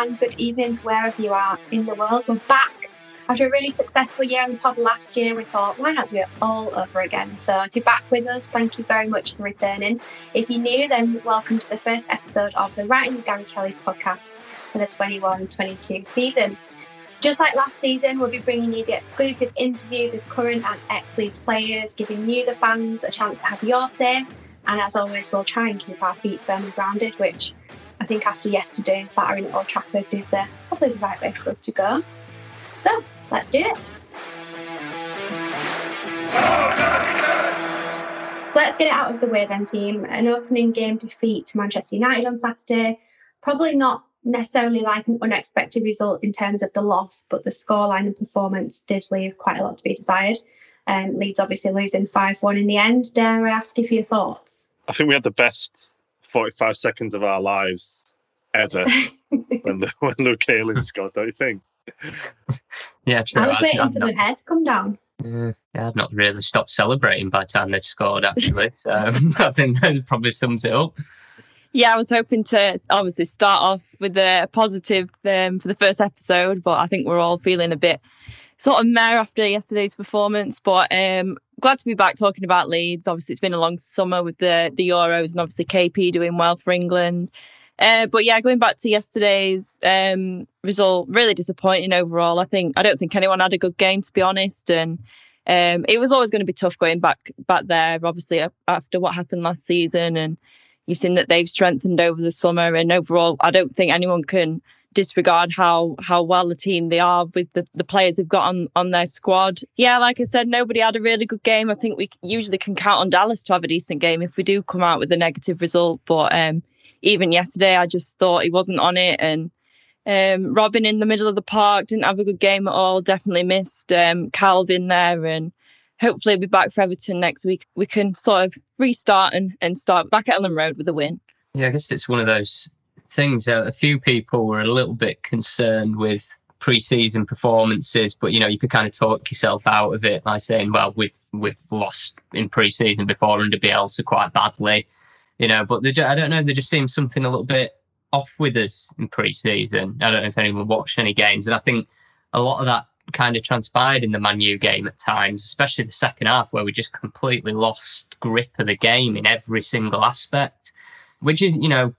and good evening wherever you are in the world. We're back after a really successful year on the pod last year. We thought, why not do it all over again? So, if you're back with us, thank you very much for returning. If you're new, then welcome to the first episode of the Right in the Gary Kelly's podcast for the 21 22 season. Just like last season, we'll be bringing you the exclusive interviews with current and ex Leeds players, giving you, the fans, a chance to have your say. And as always, we'll try and keep our feet firmly grounded, which I think after yesterday's battering at Old Trafford is uh, probably the right way for us to go. So let's do this. So let's get it out of the way then, team. An opening game defeat to Manchester United on Saturday. Probably not necessarily like an unexpected result in terms of the loss, but the scoreline and performance did leave quite a lot to be desired. Um, Leeds obviously losing 5 1 in the end. Dare I ask you for your thoughts? I think we had the best 45 seconds of our lives ever when, when Luke Ayling scored, don't you think? Yeah, true. I was I'd- waiting I'd for not, the hair to come down. yeah, I'd not really stopped celebrating by the time they'd scored, actually. So I think that probably sums it up. Yeah, I was hoping to obviously start off with a positive um, for the first episode, but I think we're all feeling a bit sort of meh after yesterday's performance. But um, glad to be back talking about Leeds. Obviously, it's been a long summer with the the Euros and obviously KP doing well for England. Uh, but yeah, going back to yesterday's um, result, really disappointing overall. I think I don't think anyone had a good game to be honest, and um, it was always going to be tough going back back there. Obviously, after what happened last season, and you've seen that they've strengthened over the summer. And overall, I don't think anyone can disregard how how well the team they are with the, the players they've got on on their squad. Yeah, like I said, nobody had a really good game. I think we usually can count on Dallas to have a decent game if we do come out with a negative result. But um, even yesterday, I just thought he wasn't on it and. Um, Robin in the middle of the park didn't have a good game at all. Definitely missed um, Kalvin there, and hopefully he'll be back for Everton next week. We can sort of restart and, and start back at Elland Road with a win. Yeah, I guess it's one of those things. Uh, a few people were a little bit concerned with pre-season performances, but you know you could kind of talk yourself out of it by saying, "Well, we've we've lost in pre-season before under Bielsa quite badly," you know. But they, I don't know, there just seems something a little bit off with us in pre-season. I don't know if anyone watched any games, and I think a lot of that kind of transpired in the Man U game at times, especially the second half, where we just completely lost grip of the game in every single aspect, which is, you know,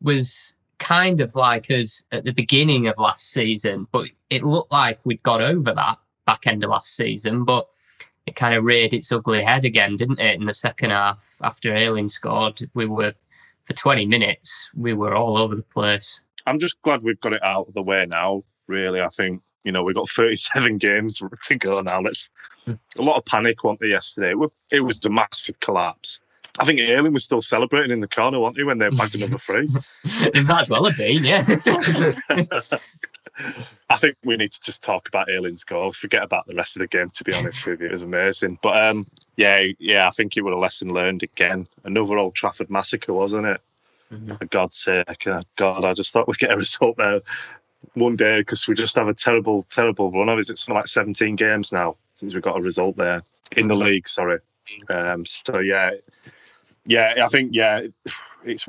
was kind of like us at the beginning of last season, but it looked like we'd got over that back end of last season. But it kind of reared its ugly head again, didn't it? In the second half, after Ayling scored, we were for 20 minutes we were all over the place. I'm just glad we've got it out of the way now. Really, I think you know we've got 37 games to go now. Let's a lot of panic, wasn't there yesterday? It was a massive collapse. I think Ayling was still celebrating in the corner, wasn't he, when they bagged number three? it might as well have been, yeah. I think we need to just talk about Ayling's goal. Forget about the rest of the game, to be honest with you. It was amazing. But um, yeah, yeah, I think it was a lesson learned again. Another Old Trafford massacre, wasn't it? Mm-hmm. For God's sake. Uh, God, I just thought we'd get a result there one day because we just have a terrible, terrible run of. It something like 17 games now since we got a result there in the league? Sorry. Um, so yeah, yeah, I think yeah, it's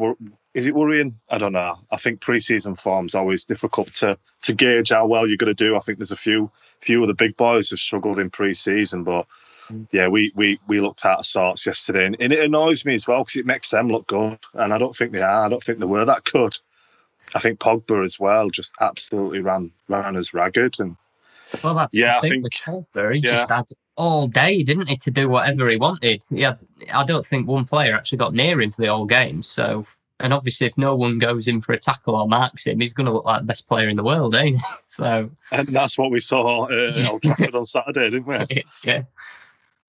is it worrying? I don't know. I think preseason form's always difficult to to gauge how well you're going to do. I think there's a few few of the big boys have struggled in preseason, but mm. yeah, we we we looked out of sorts yesterday, and, and it annoys me as well because it makes them look good, and I don't think they are. I don't think they were that good. I think Pogba as well just absolutely ran ran as ragged, and well, that's yeah, I think Pogba. He yeah. just had all day, didn't he, to do whatever he wanted. Yeah, I don't think one player actually got near him for the whole game. So, and obviously, if no one goes in for a tackle or marks him, he's going to look like the best player in the world, ain't he? So, and that's what we saw uh, Old Trafford on Saturday, didn't we? yeah.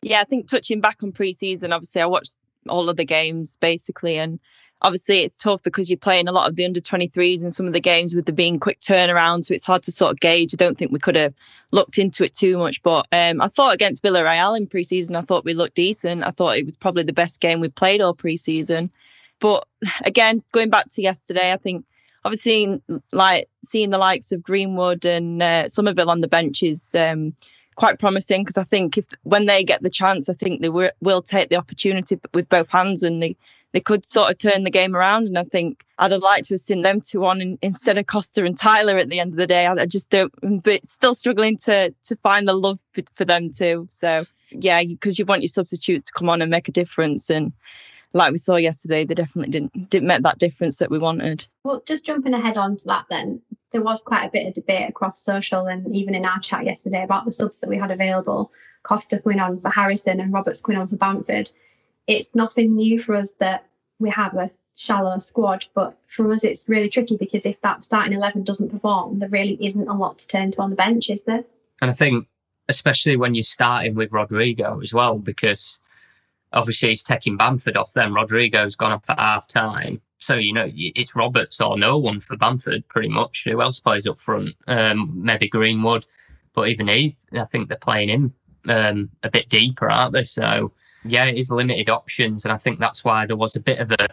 Yeah, I think touching back on pre-season, obviously, I watched all of the games basically, and obviously it's tough because you're playing a lot of the under 23s and some of the games with the being quick turnaround so it's hard to sort of gauge. I don't think we could have looked into it too much but um, i thought against villarreal in pre-season i thought we looked decent. I thought it was probably the best game we played all pre-season. But again going back to yesterday i think obviously like seeing the likes of greenwood and uh, summerville on the bench is um, quite promising because I think if when they get the chance, I think they will take the opportunity with both hands and they they could sort of turn the game around. And I think I'd have liked to have seen them two on in, instead of Costa and Tyler at the end of the day. I, I just don't, but still struggling to to find the love for, for them too. So yeah, because you want your substitutes to come on and make a difference. And like we saw yesterday, they definitely didn't didn't make that difference that we wanted. Well, just jumping ahead onto that then, there was quite a bit of debate across social and even in our chat yesterday about the subs that we had available. Costa coming on for Harrison and Roberts coming on for Bamford it's nothing new for us that we have a shallow squad, but for us it's really tricky because if that starting 11 doesn't perform, there really isn't a lot to turn to on the bench, is there? And I think, especially when you're starting with Rodrigo as well, because obviously he's taking Bamford off then. Rodrigo's gone off at half time. So, you know, it's Roberts or no one for Bamford pretty much. Who else plays up front? Um, maybe Greenwood. But even he, I think they're playing him um, a bit deeper, aren't they? So, yeah, it is limited options, and I think that's why there was a bit of a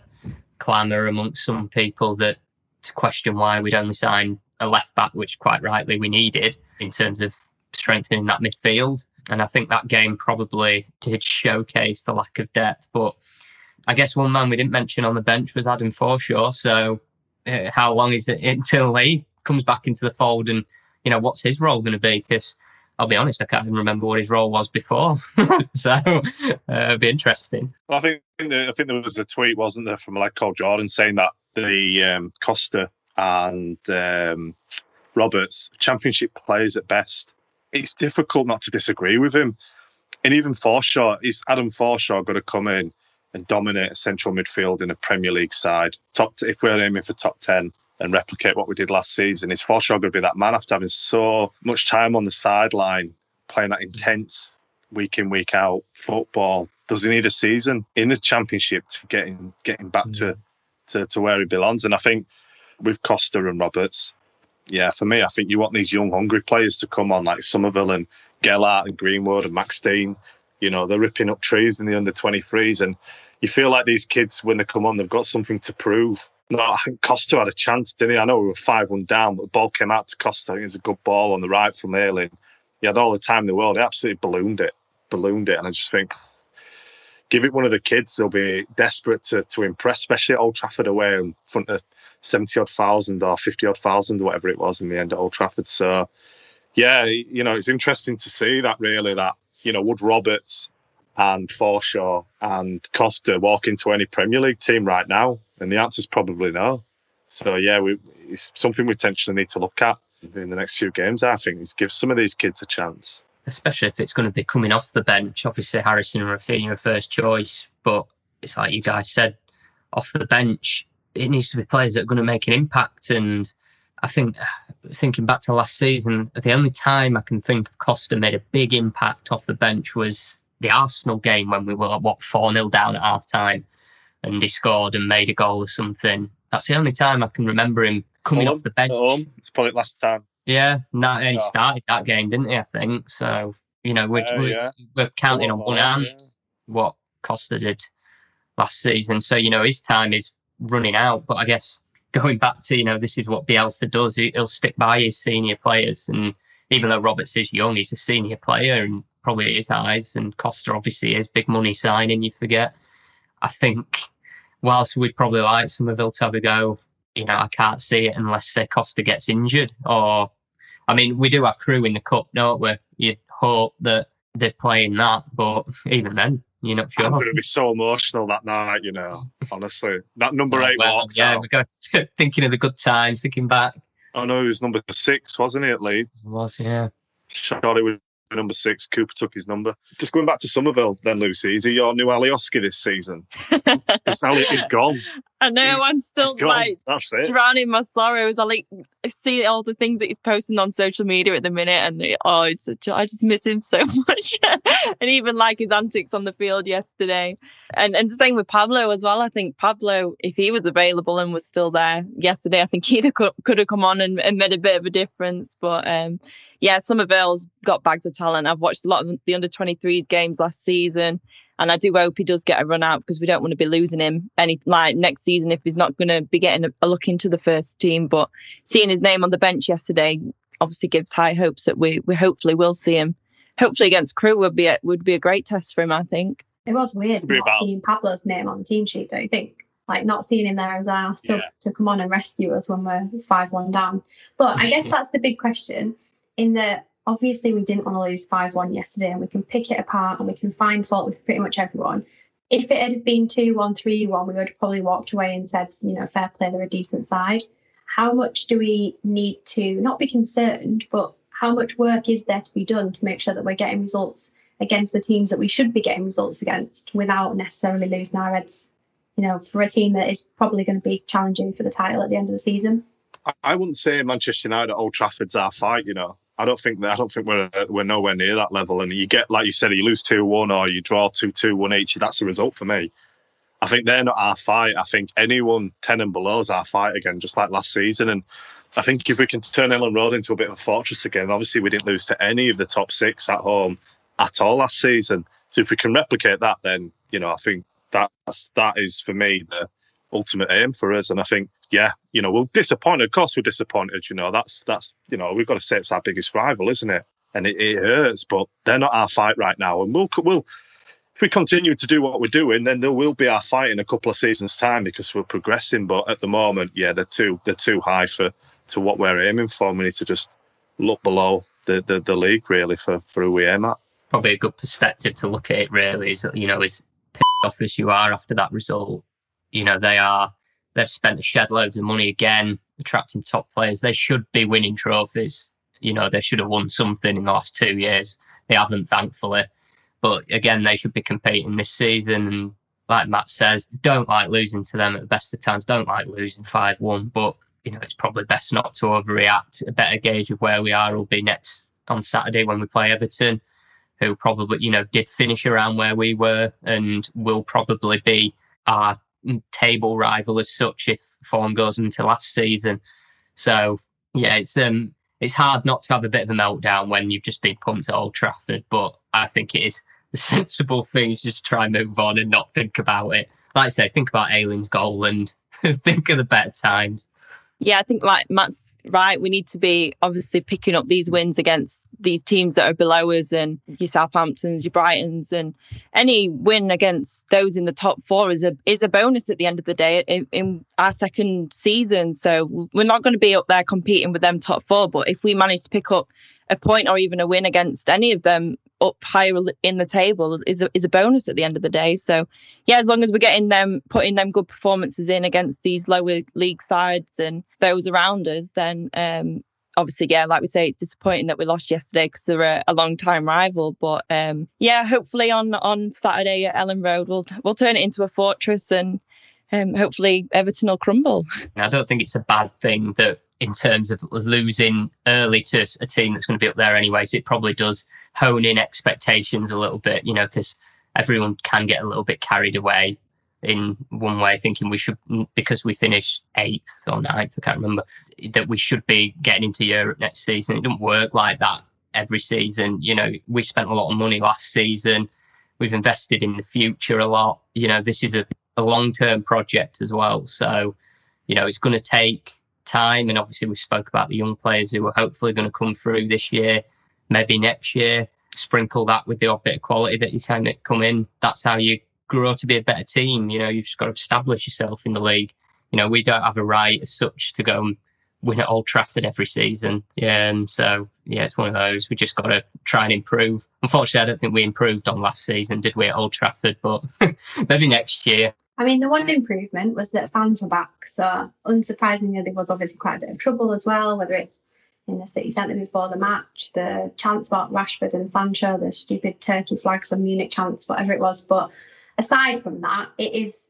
clamour amongst some people that to question why we'd only sign a left back, which quite rightly we needed in terms of strengthening that midfield. And I think that game probably did showcase the lack of depth. But I guess one man we didn't mention on the bench was Adam Forshaw. So uh, how long is it until he comes back into the fold and you know what's his role going to be? Because I'll be honest, I can't even remember what his role was before. so uh, it'd be interesting. Well, I think I think there was a tweet, wasn't there, from lad called Jordan saying that the um, Costa and um, Roberts championship players at best. It's difficult not to disagree with him. And even Forshaw, is Adam Forshaw going to come in and dominate a central midfield in a Premier League side? Top, if we're aiming for top ten, and replicate what we did last season. Is Forshaw going to be that man after having so much time on the sideline, playing that intense week in week out football? Does he need a season in the championship to get him getting back mm. to, to to where he belongs? And I think with Costa and Roberts, yeah, for me, I think you want these young, hungry players to come on like Summerville and Gelhardt and Greenwood and Max Dean. You know, they're ripping up trees in the under 23s. And you feel like these kids, when they come on, they've got something to prove. No, I think Costa had a chance, didn't he? I know we were 5 1 down, but the ball came out to Costa. It was a good ball on the right from Ayling. He had all the time in the world. He absolutely ballooned it, ballooned it. And I just think, give it one of the kids. They'll be desperate to, to impress, especially at Old Trafford away in front of 70 odd thousand or 50 odd thousand, whatever it was in the end at Old Trafford. So, yeah, you know, it's interesting to see that really, that, you know, would Roberts and Forshaw and Costa walk into any Premier League team right now? And the answer is probably no. So yeah, we, it's something we potentially need to look at in the next few games. I think is give some of these kids a chance. especially if it's going to be coming off the bench. Obviously, Harrison and Raphinha are first choice, but it's like you guys said, off the bench, it needs to be players that are going to make an impact. And I think, thinking back to last season, the only time I can think of Costa made a big impact off the bench was the Arsenal game when we were, what, 4 0 down at half time and he scored and made a goal or something. That's the only time I can remember him coming off the bench. Home. It's probably last time. Yeah, no, he started that game, didn't he? I think so. You know, we're, Uh, we're, yeah. we're counting on one hand yeah. what Costa did last season. So you know, his time is running out. But I guess going back to you know, this is what Bielsa does. He, he'll stick by his senior players, and even though Roberts is young, he's a senior player and probably at his eyes. And Costa obviously is big money signing. You forget. I think whilst we'd probably like Summerville to have a go, you know, I can't see it unless say Costa gets injured or, I mean, we do have Crewe in the cup, don't we? You'd hope that they're playing that, but even then, you're not sure. I'm going to be so emotional that night, you know. Honestly, that number eight Well, walks yeah, out. we're going, thinking of the good times, thinking back. I know he was number six, wasn't he? At Leeds, It was, yeah. shot it was number six. Cooper took his number. Just going back to Summerville, then Lucy, is he your new Alioski this season? Ali is gone. I know I'm still like That's it. drowning my sorrows. I like see all the things that he's posting on social media at the minute, and oh, it's such I just miss him so much. and even like his antics on the field yesterday, and and the same with Pablo as well. I think Pablo, if he was available and was still there yesterday, I think have could have come on and, and made a bit of a difference. But um, yeah, Summerville's got bags of talent. I've watched a lot of the under 23s games last season. And I do hope he does get a run out because we don't want to be losing him any like next season if he's not going to be getting a, a look into the first team. But seeing his name on the bench yesterday obviously gives high hopes that we we hopefully will see him. Hopefully against Crewe would be a, would be a great test for him. I think. It was weird not about- seeing Pablo's name on the team sheet, don't you think? Like not seeing him there as our sub Yeah. to come on and rescue us when we're five one down. But I guess that's the big question. In that obviously we didn't want to lose five one yesterday, and we can pick it apart and we can find fault with pretty much everyone. If it had been two one three one, we would have probably walked away and said, you know, fair play, they're a decent side. How much do we need to not be concerned, but how much work is there to be done to make sure that we're getting results against the teams that we should be getting results against without necessarily losing our heads, you know, for a team that is probably going to be challenging for the title at the end of the season. I- I wouldn't say Manchester United at Old Trafford's our fight. You know, I don't think that. I don't think we're we're nowhere near that level. And you get like you said, you lose two one or you draw two two one each. That's a result for me. I think they're not our fight. I think anyone ten and below is our fight again, just like last season. And I think if we can turn Elland Road into a bit of a fortress again, obviously we didn't lose to any of the top six at home at all last season. So if we can replicate that, then you know I think that's that is for me the ultimate aim for us. And I think yeah, you know, we're disappointed. Of course, we're disappointed. You know, that's that's you know, we've got to say it's our biggest rival, isn't it? And it, it hurts, but they're not our fight right now. And we'll we'll if we continue to do what we're doing, then there will be our fight in a couple of seasons' time because we're progressing. But at the moment, yeah, they're too they're too high for to what we're aiming for. We need to just look below the the, the league really for for who we aim at. Probably a good perspective to look at it really is, you know, as off as you are after that result, you know, they are, they've spent a shed loads of money again, attracting top players. They should be winning trophies. You know, they should have won something in the last two years. They haven't, thankfully. But again, they should be competing this season. And like Matt says, don't like losing to them at the best of times. Don't like losing 5 1. But, you know, it's probably best not to overreact. A better gauge of where we are will be next on Saturday when we play Everton, who probably, you know, did finish around where we were and will probably be our table rival as such if form goes into last season. So, yeah, it's um it's hard not to have a bit of a meltdown when you've just been pumped at Old Trafford, but I think it is the sensible thing is just try and move on and not think about it. Like I say, think about Ayling's goal and think of the better times. Yeah, I think like Matt's right. We need to be obviously picking up these wins against these teams that are below us and your Southamptons, your Brightons, and any win against those in the top four is a is a bonus at the end of the day in, in our second season. So we're not going to be up there competing with them top four, but if we manage to pick up a point or even a win against any of them up higher in the table is a, is a bonus at the end of the day. So yeah, as long as we're getting them putting them good performances in against these lower league sides and those around us, then um, obviously, yeah, like we say, it's disappointing that we lost yesterday because they're a, a long time rival. But um, yeah, hopefully on on Saturday at Elland Road, we'll we'll turn it into a fortress and um, hopefully Everton will crumble. I don't think it's a bad thing that in terms of losing early to a team that's going to be up there anyway. So it probably does hone in expectations a little bit, you know, because everyone can get a little bit carried away in one way, thinking we should, because we finished eighth or ninth, I can't remember, that we should be getting into Europe next season. It doesn't work like that every season. You know, we spent a lot of money last season. We've invested in the future a lot. You know, this is a, a long term project as well. So, you know, it's going to take time. And obviously, we spoke about the young players who are hopefully going to come through this year, maybe next year. Sprinkle that with the odd bit of quality that you can come in. That's how you grow to be a better team. You know, you've just got to establish yourself in the league. You know, we don't have a right as such to go and win at Old Trafford every season. Yeah, and so yeah, it's one of those. We just got to try and improve. Unfortunately, I don't think we improved on last season, did we, at Old Trafford? But maybe next year. I mean, the one improvement was that fans were back. So unsurprisingly, there was obviously quite a bit of trouble as well, whether it's in the city centre before the match, the chants about Rashford and Sancho, the stupid turkey flags and Munich chants, whatever it was. But aside from that, it is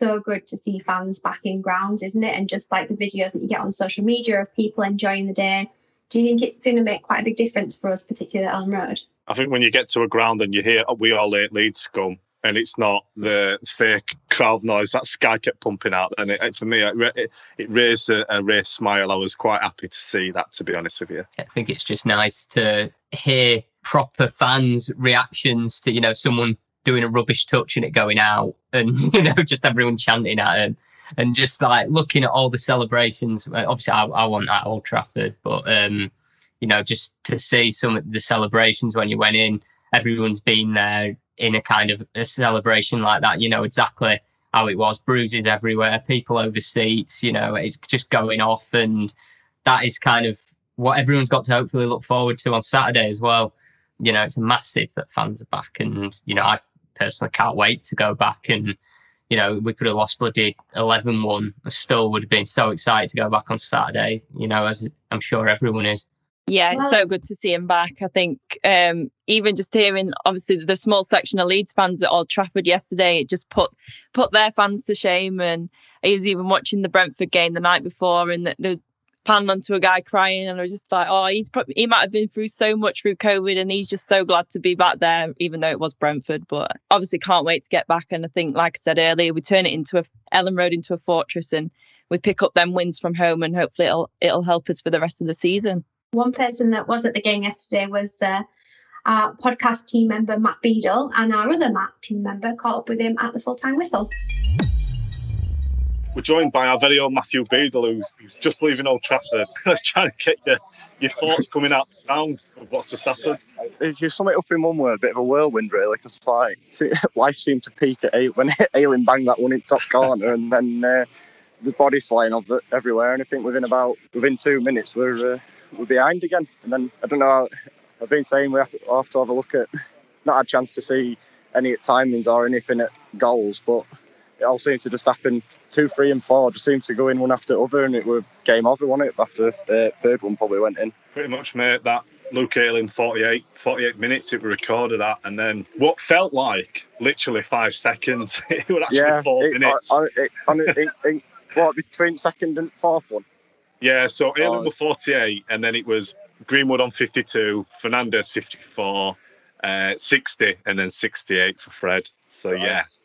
so good to see fans back in grounds, isn't it? And just like the videos that you get on social media of people enjoying the day. Do you think it's going to make quite a big difference for us, particularly at Elland Road? I think when you get to a ground and you hear oh, "We All Hate Leeds Scum," and it's not the fake crowd noise that Sky kept pumping out, and it, for me, it, it raised a, a raised smile. I was quite happy to see that, to be honest with you. I think it's just nice to hear proper fans' reactions to you know someone doing a rubbish touch and it going out, and you know just everyone chanting at him, and just like looking at all the celebrations. Obviously, I, I want at Old Trafford, but um, you know, just to see some of the celebrations when you went in, everyone's been there in a kind of a celebration like that. You know exactly how it was. Bruises everywhere, people over seats. You know, it's just going off, and that is kind of what everyone's got to hopefully look forward to on Saturday as well. You know, it's a massive that fans are back, and you know, I personally can't wait to go back and you know we could have lost bloody 11-1 I still would have been so excited to go back on Saturday you know as I'm sure everyone is. Yeah it's so good to see him back. I think um, even just hearing obviously the small section of Leeds fans at Old Trafford yesterday it just put put their fans to shame. And I was even watching the Brentford game the night before and the, the panned onto a guy crying and I was just like, oh, he's probably he might have been through so much through COVID and he's just so glad to be back there, even though it was Brentford. But obviously can't wait to get back. And I think, like I said earlier, we turn it into a Elland Road into a fortress and we pick up them wins from home and hopefully it'll it'll help us for the rest of the season. One person that was at the game yesterday was uh, our podcast team member Matt Beedle and our other Matt team member caught up with him at the full time whistle we're joined by our very own Matthew Beedle, who's, just leaving Old Trafford. Let's try and get your, your thoughts coming out round of what's just happened. It's just something up in one word, a bit of a whirlwind, really, because like life seemed to peak at eight when Ayling banged that one in top corner, and then uh, the bodies flying off everywhere. And I think within about within two minutes, we're uh, we're behind again. And then I don't know. I've been saying we have, have to have a look at. Not had a chance to see any timings or anything at goals, but it all seemed to just happen two, three, and four just seemed to go in one after the other, and it was game over, wasn't it? After the third one probably went in. Pretty much, mate. That Luke Ayling 48, 48 minutes it was recorded at, and then what felt like literally five seconds. it was actually yeah, four it, minutes. On, it, on, it, it, what between second and fourth one? Yeah, so Ayling oh. was 48, and then it was Greenwood on 52, Fernandes 54, uh, 60, and then 68 for Fred. So nice.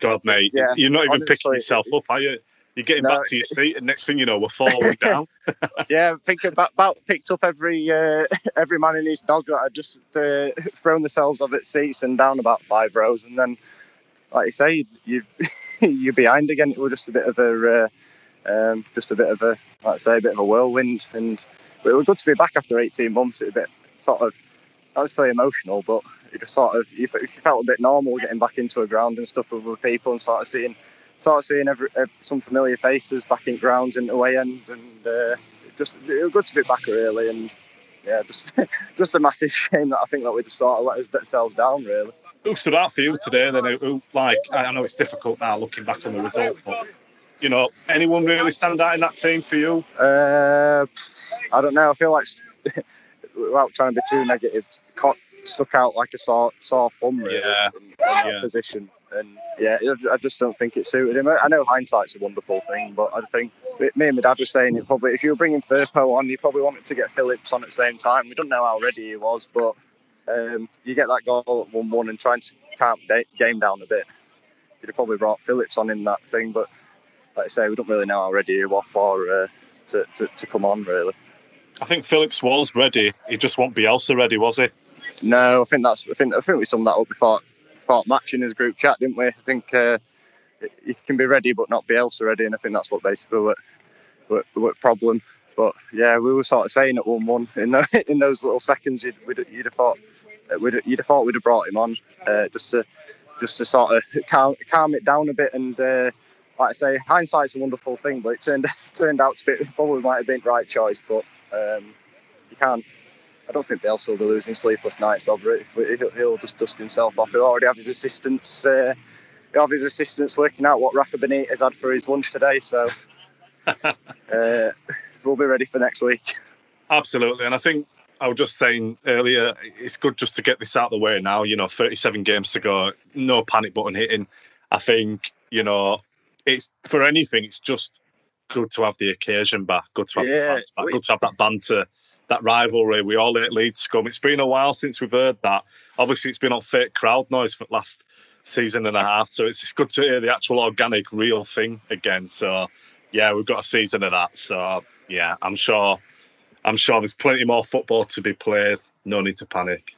God, mate, yeah, you're not even honestly, picking yourself up, are you? You're getting no, back to your seat, and next thing you know, we're falling down. yeah, thinking about, about picked up every uh, every man and his dog that had just uh, thrown themselves off at seats and down about five rows, and then, like you say, you you're behind again. It was just a bit of a uh, um, just a bit of a like I say, a bit of a whirlwind, and it was good to be back after 18 months. It was a bit sort of not necessarily emotional, but you just sort of you, you felt a bit normal getting back into a ground and stuff with other people and sort of seeing sort of seeing every, some familiar faces back in grounds in the way end and uh, just it was good to be back really and yeah just just a massive shame that I think that we just sort of let ourselves down really. Who stood out for you today? Then who, like I know it's difficult now looking back on the result, but you know anyone really stand out in that team for you? Uh, I don't know. I feel like without trying to be too negative, Koch stuck out like a sore sore thumb really Yeah. in, in that Yeah. position. And yeah, I- I just don't think it suited him. I know hindsight's a wonderful thing, but I think me and my dad were saying it probably if you were bringing Firpo on, you probably wanted to get Phillips on at the same time. We don't know how ready he was, but um, you get that goal at one-one and trying to calm the game down a bit. You'd have probably brought Phillips on in that thing, but like I say, we don't really know how ready he was for uh, to, to to come on really. I think Phillips was ready. He just won't be Elsa ready, was he? No, I think that's. I think I think we summed that up before before match in his group chat, didn't we? I think uh, you can be ready but not be Elsa ready, and I think that's what basically what what, problem. But yeah, we were sort of saying at one-one in the, in those little seconds, you'd, you'd have thought uh, we'd, you'd have thought we'd have brought him on uh, just to just to sort of calm, calm it down a bit. And uh, like I say, hindsight's a wonderful thing, but it turned turned out to be probably might have been the right choice, but um, you can't. I don't think Bielsa will be losing sleepless nights over it. He'll, he'll just dust himself off. He'll already have his assistants. Uh, he'll have his assistants working out what Rafa Benitez had for his lunch today. So uh, we'll be ready for next week. Absolutely, and I think I was just saying earlier, it's good just to get this out of the way now. You know, 37 games to go, no panic button hitting. I think you know, it's for anything. It's just good to have the occasion back, good to have the fans back, we- good to have that banter, that rivalry. We all let Leeds come. It's been a while since we've heard that. Obviously, it's been on fake crowd noise for the last season and a half, so it's, it's good to hear the actual organic, real thing again. So yeah, we've got a season of that. So yeah, I'm sure. I'm sure there's plenty more football to be played. No need to panic.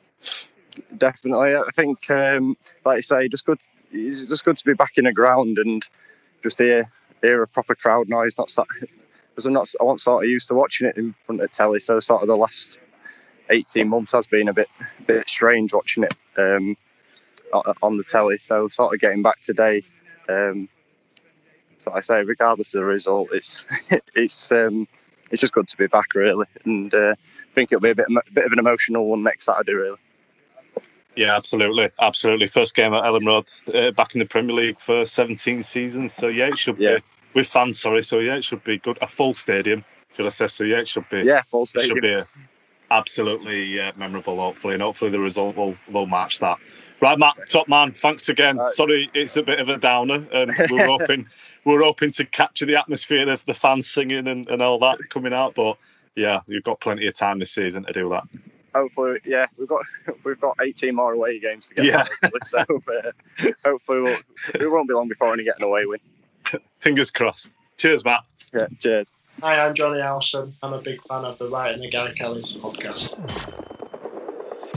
Definitely, I think, um, like you say, just good, just good to be back in the ground and just hear hear a proper crowd noise. Not sat, because I'm not, I wasn't sort of used to watching it in front of telly. So sort of the last 18 months has been a bit bit strange watching it um, on the telly. So sort of getting back today. Um, so I say, regardless of the result, it's it's um, it's just good to be back really, and uh, I think it'll be a bit bit of an emotional one next Saturday really. Yeah, absolutely, absolutely. First game at Elland Road, uh, back in the Premier League for 17 seasons. So yeah, it should Yeah. be with fans. Sorry, so yeah, it should be good. A full stadium, should I say? So yeah, it should be. Yeah, full It stadium. should be uh, absolutely uh, memorable. Hopefully, and hopefully the result will will match that. Right, Matt, top man. Thanks again. Sorry, it's a bit of a downer, and we're hoping we're hoping to capture the atmosphere of the fans singing and, and all that coming out. But yeah, you've got plenty of time this season to do that. Hopefully, yeah, we've got we've got 18 more away games to get. Yeah. hopefully, so uh, hopefully we'll, it won't be long before only getting away win. Fingers crossed. Cheers, Matt. Yeah, cheers. Hi, I'm Johnny Alson. I'm a big fan of the Right in the Gary Kelly's podcast.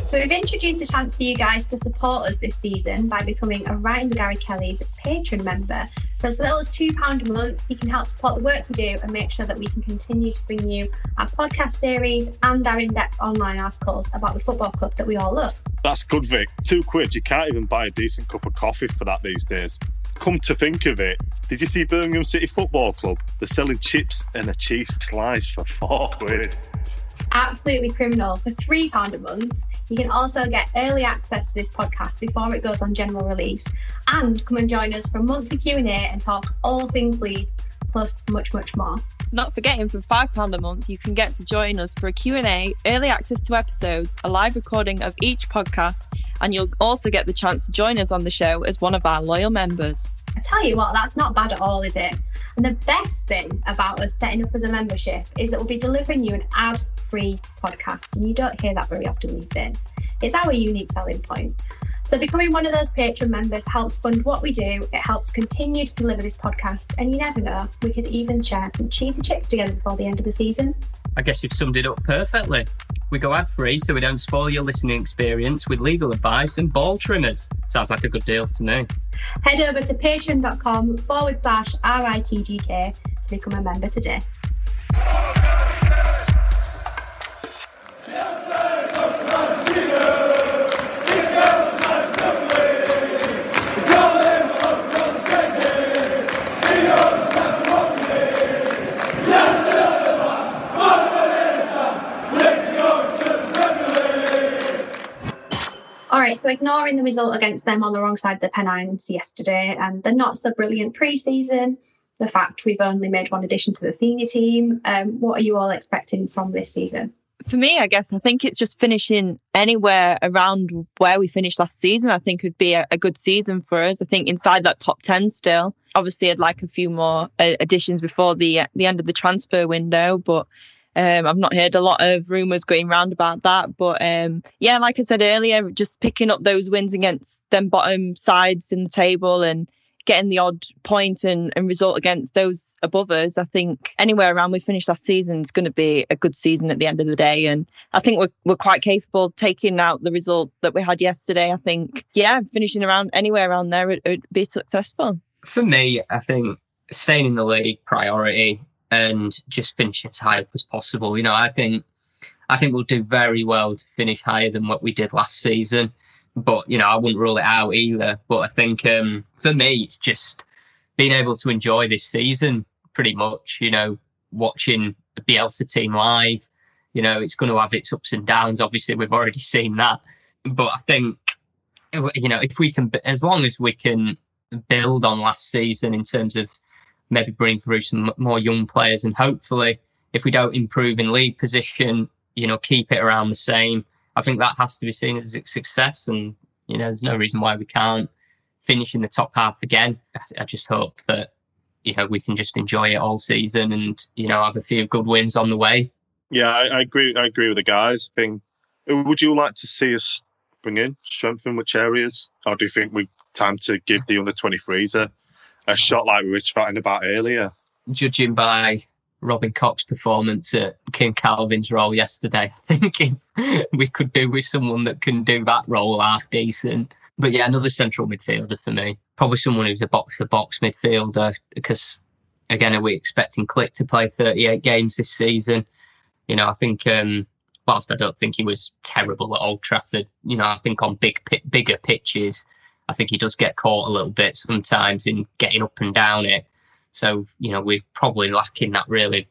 So we've introduced a chance for you guys to support us this season by becoming a Right in the Gary Kelly's patron member. For as little as £2 a month, you can help support the work we do and make sure that we can continue to bring you our podcast series and our in-depth online articles about the football club that we all love. That's good, Vic. Two quid. You can't even buy a decent cup of coffee for that these days. Come to think of it, did you see Birmingham City Football Club? They're selling chips and a cheese slice for four quid. absolutely criminal for three pound a month you can also get early access to this podcast before it goes on general release. And come and join us for a monthly q&a and talk all things leeds plus much much more. Not forgetting for £5 a month, you can get to join us for a Q&A, early access to episodes, a live recording of each podcast, and you'll also get the chance to join us on the show as one of our loyal members. i tell you what that's not bad at all is it the best thing about us setting up as a membership is that we'll be delivering you an ad-free podcast and you don't hear that very often these days it's our unique selling point So becoming one of those patron members helps fund what we do. It helps continue to deliver this podcast, and you never know, we could even share some cheesy chips together before the end of the season. I guess you've summed it up perfectly. We go ad free so we don't spoil your listening experience with legal advice and ball trimmers. Sounds like a good deal to me. Head over to patreon.com forward slash RITGK to become a member today. So ignoring the result against them on the wrong side of the Pennines yesterday and the not so brilliant pre season, the fact we've only made one addition to the senior team. Um, what are you all expecting from this season? For me, I guess I think it's just finishing anywhere around where we finished last season. I think would be a, a good season for us. I think inside that top ten still. Obviously, I'd like a few more uh, additions before the the end of the transfer window, but um, I've not heard a lot of rumours going round about that, but um, yeah, like I said earlier, just picking up those wins against them bottom sides in the table and getting the odd point and, and result against those above us, I think anywhere around we finish last season is going to be a good season at the end of the day. And I think we're, we're quite capable taking out the result that we had yesterday. I think, yeah, finishing around anywhere around there would, would be successful. For me, I think staying in the league priority and just finish as high up as possible. You know, I think I think we'll do very well to finish higher than what we did last season. But you know, I wouldn't rule it out either. But I think um, for me, it's just being able to enjoy this season pretty much. You know, watching the Bielsa team live. You know, it's going to have its ups and downs. Obviously, we've already seen that. But I think you know, if we can, as long as we can build on last season in terms of maybe bring through some more young players, and hopefully, if we don't improve in league position, you know, keep it around the same. I think that has to be seen as a success, and you know, there's no reason why we can't finish in the top half again. I just hope that you know we can just enjoy it all season, and you know, have a few good wins on the way. Yeah, I, I agree. I agree with the guys. I think, would you like to see us bring in strengthen which areas, or do you think we time to give the under 23s a a shot like we were chatting about earlier. Judging by Robin Koch's performance at Kim Kalvin's role yesterday, I think if we could do with someone that can do that role half decent. But yeah, another central midfielder for me. Probably someone who's a box to box midfielder because, again, are we expecting Klich to play 38 games this season? You know, I think, um, whilst I don't think he was terrible at Old Trafford, you know, I think on big, bigger pitches, I think he does get caught a little bit sometimes in getting up and down it. So, you know, we're probably lacking that really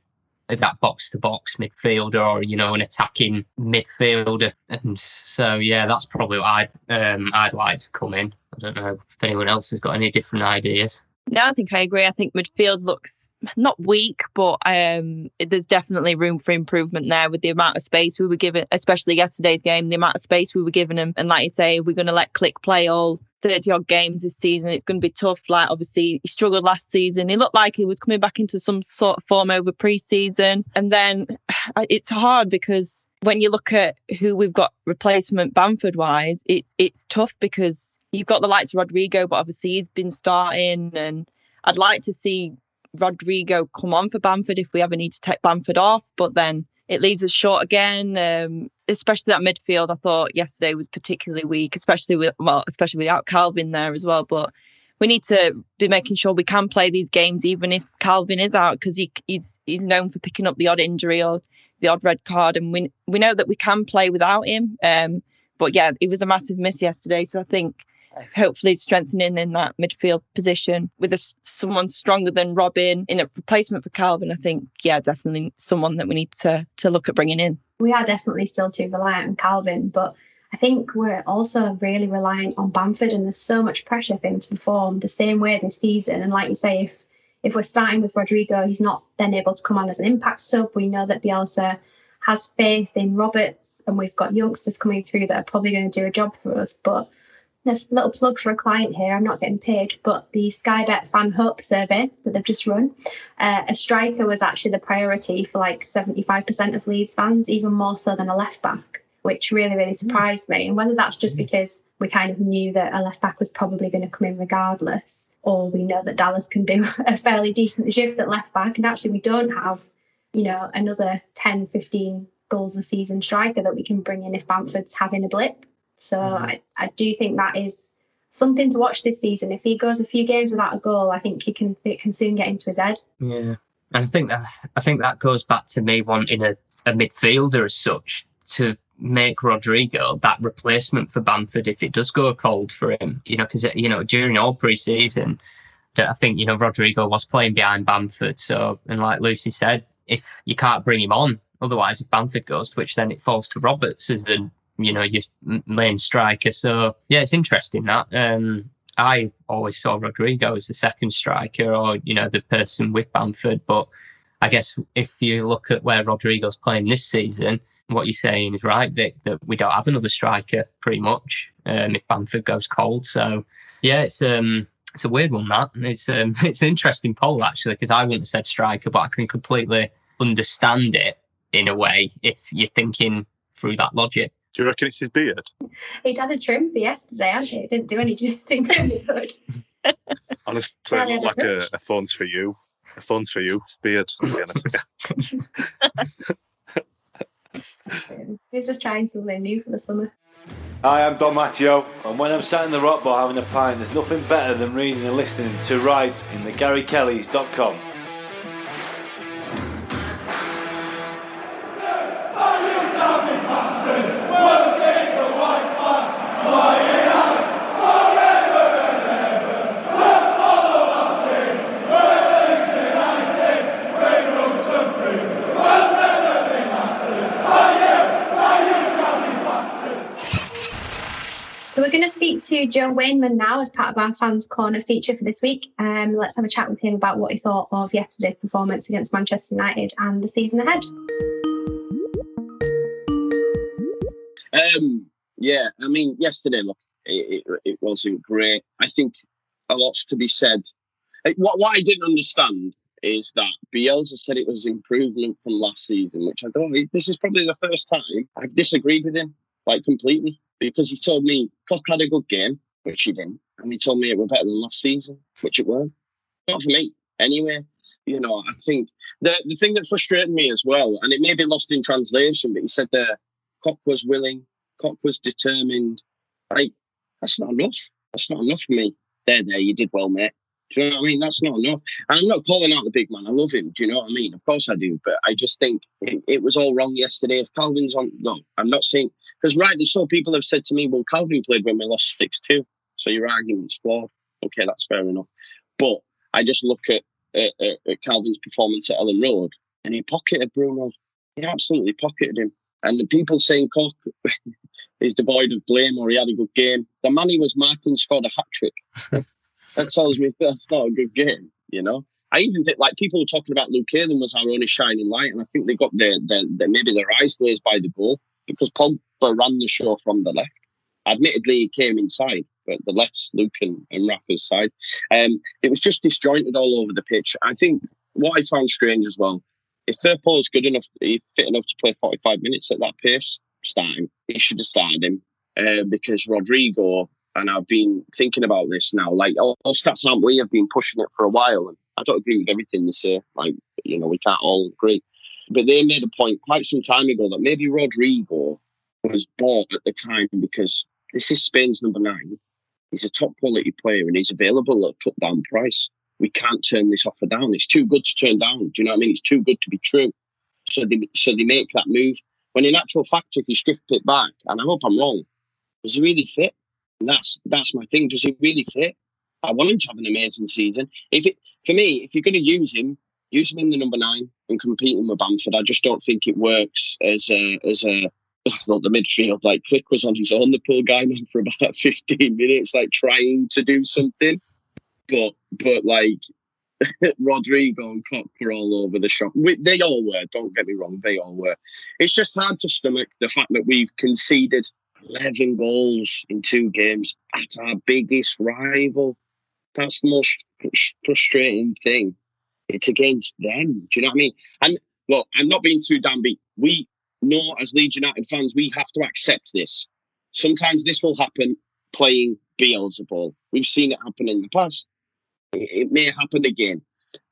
that box to box midfielder or, you know, an attacking midfielder. And so yeah, that's probably what I'd um, I'd like to come in. I don't know if anyone else has got any different ideas. No, I think I agree. I think midfield looks not weak, but um, there's definitely room for improvement there with the amount of space we were given, especially yesterday's game, the amount of space we were giving them. And like you say, we're going to let Click play all 30 odd games this season. It's going to be tough. Like, obviously, he struggled last season. He looked like he was coming back into some sort of form over pre season. And then it's hard because when you look at who we've got replacement Bamford wise, it's, it's tough because you've got the likes of Rodrigo, but obviously he's been starting. And I'd like to see Rodrigo come on for Bamford if we ever need to take Bamford off. But then it leaves us short again. Um, especially that midfield, I thought yesterday was particularly weak, especially with well, especially without Kalvin there as well. But we need to be making sure we can play these games even if Kalvin is out because he, he's he's known for picking up the odd injury or the odd red card, and we we know that we can play without him. Um, but yeah, it was a massive miss yesterday, so I think hopefully strengthening in that midfield position with a, someone stronger than Robin in a replacement for Kalvin. I think, yeah, definitely someone that we need to to look at bringing in. We are definitely still too reliant on Kalvin, but I think we're also really reliant on Bamford, and there's so much pressure for him to perform the same way this season. And like you say, if if we're starting with Rodrigo, he's not then able to come on as an impact sub. We know that Bielsa has faith in Roberts, and we've got youngsters coming through that are probably going to do a job for us. But there's a little plug for a client here. I'm not getting paid, but the Sky Bet Fan Hope survey that they've just run, uh, a striker was actually the priority for like 75% of Leeds fans, even more so than a left back, which really, really surprised me. And whether that's just because we kind of knew that a left back was probably going to come in regardless, or we know that Dallas can do a fairly decent shift at left back, and actually we don't have, you know, another 10, 15 goals a season striker that we can bring in if Bamford's having a blip. So mm-hmm. I, I do think that is something to watch this season. If he goes a few games without a goal, I think he can it can soon get into his head. Yeah, and I think that I think that goes back to me wanting a, a midfielder as such to make Rodrigo that replacement for Bamford if it does go cold for him. You know, because you know during all pre-season, I think you know Rodrigo was playing behind Bamford. So and like Lucy said, if you can't bring him on, otherwise if Bamford goes, which then it falls to Roberts as the you know your main striker. So yeah, it's interesting that. Um, I always saw Rodrigo as the second striker or, you know, the person with Bamford. But I guess if you look at where Rodrigo's playing this season, what you're saying is right, Vic, that we don't have another striker pretty much um, if Bamford goes cold. So, yeah, it's um, it's a weird one that it's um, it's an interesting poll actually because I wouldn't have said striker, but I can completely understand it in a way if you're thinking through that logic. Do you reckon it's his beard? He'd had a trim for yesterday, hadn't he? It didn't do anything any good. Honestly, Well, it yeah, looked like a, a phone's for you. A phone's for you beard. To be honest. He's just trying something new for the summer. Hi, I'm Dom Matteo, and when I'm sat in the rock bar having a pint, there's nothing better than reading and listening to Right in the GaryKellys.com. going to speak to Joe Wainman now as part of our Fans Corner feature for this week. Um, let's have a chat with him about what he thought of yesterday's performance against Manchester United and the season ahead. Um, yeah, I mean, yesterday, look, it, it, it wasn't great. I think a lot's to be said. Eh, What, what I didn't understand is that Bielsa said it was improvement from last season, which I don't. This is probably the first time I've disagreed with him, like completely, because he told me Koch had a good game, which he didn't, and he told me it were better than last season, which it weren't. Not for me, anyway. You know, I think the the thing that frustrated me as well, and it may be lost in translation, but he said that Koch was willing, Koch was determined. Like, that's not enough. That's not enough for me. There, there, you did well, mate. Do you know what I mean? That's not enough. And I'm not calling out the big man. I love him. Do you know what I mean? Of course I do. But I just think it, it was all wrong yesterday. If Kalvin's on, no, I'm not saying, because rightly so, people have said to me, well, Kalvin played when we lost 6 2. So your argument's flawed. Okay, that's fair enough. But I just look at, at, at, Kalvin's performance at Elland Road and he pocketed Bruno. He absolutely pocketed him. And the people saying Koch is devoid of blame or he had a good game. The man he was marking scored a hat trick. that tells me that's not a good game, you know? I even think like people were talking about Luke Ayling was our only shining light, and I think they got their, their, their maybe their eyes glazed by the goal because Pogba ran the show from the left. Admittedly, he came inside, but the left's Luke and, and Rafa's side. Um, it was just disjointed all over the pitch. I think what I found strange as well, if Firpo's good enough, he's fit enough to play 45 minutes at that pace, start him. He should have started him uh, because Rodrigo, and I've been thinking about this now, like all, all stats aren't we have been pushing it for a while, and I don't agree with everything they say. Like, you know, we can't all agree. But they made a point quite some time ago that maybe Rodrigo was bought at the time because this is Spain's number nine. He's a top quality player and he's available at a cut down price. We can't turn this offer down. It's too good to turn down. Do you know what I mean? It's too good to be true. So they so they make that move. When in actual fact, if you strip it back, and I hope I'm wrong, does he really fit? That's that's my thing. Does he really fit? I want him to have an amazing season. If it for me, if you're going to use him, use him in the number nine and compete him with Bamford. I just don't think it works as a as a not the midfield. Like Klich was on his own, the poor guy man, for about 15 minutes, like trying to do something. But but like Rodrigo and Koch were all over the shop. We, they all were. Don't get me wrong, they all were. It's just hard to stomach the fact that we've conceded 11 goals in two games at our biggest rival. That's the most frustrating thing. It's against them. Do you know what I mean? And look, I'm not being too downbeat. We know as Leeds United fans, we have to accept this. Sometimes this will happen playing Beelzebub. We've seen it happen in the past. It may happen again.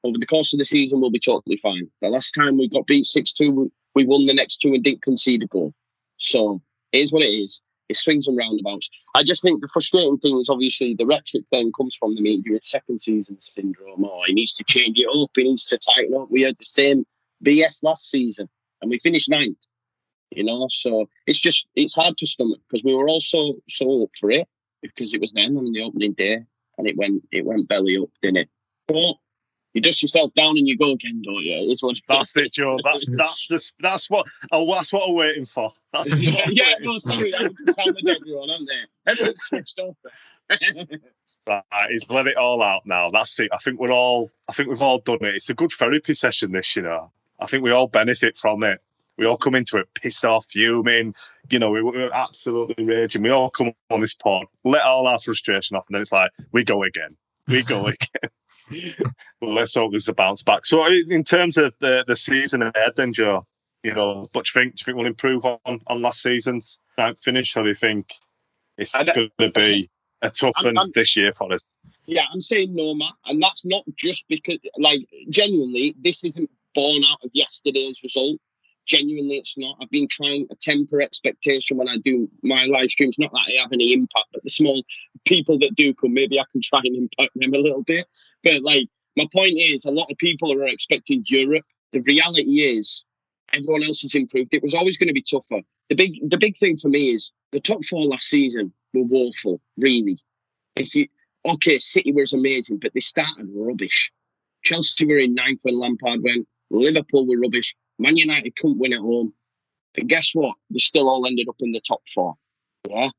Over the course of the season, we'll be totally fine. The last time we got beat 6 2, we won the next two and didn't concede a goal. So is what it is. It swings and roundabouts. I just think the frustrating thing is obviously the rhetoric then comes from the media. It's second season syndrome. Oh, he needs to change it up. He needs to tighten up. We had the same BS last season and we finished ninth. You know, so it's just it's hard to stomach because we were all so so up for it because it was then on the opening day and it went it went belly up, didn't it? But you dust yourself down and you go again, don't you? It's what That's it, Joe. That's that's the, that's what oh, that's what I'm waiting for. That's yeah, no, sorry, that was the time of everyone, aren't they? Everyone's switched off. Right, he's let it all out now. That's it. I think we're all. I think we've all done it. It's a good therapy session. This, you know. I think we all benefit from it. We all come into it pissed off, fuming. You know, we, we're absolutely raging. We all come on this pod, let all our frustration off, and then it's like we go again. We go again. Well, let's hope there's a bounce back. So, in terms of the the season ahead, then Joe, you know, what do you think? Do you think we'll improve on on last season's finish, or do you think it's going to be a tough one this year for us? Yeah, I'm saying no, Matt, and that's not just because, like, genuinely, this isn't born out of yesterday's result. Genuinely, it's not. I've been trying to temper expectation when I do my live streams. Not that I have any impact, but the small people that do come, maybe I can try and impact them a little bit. But like, my point is, a lot of people are expecting Europe. The reality is, everyone else has improved. It was always going to be tougher. The big, the big thing for me is the top four last season were woeful. Really, if you okay, City was amazing, but they started rubbish. Chelsea were in ninth when Lampard went. Liverpool were rubbish. Man United couldn't win at home. But guess what? They still all ended up in the top four. Yeah.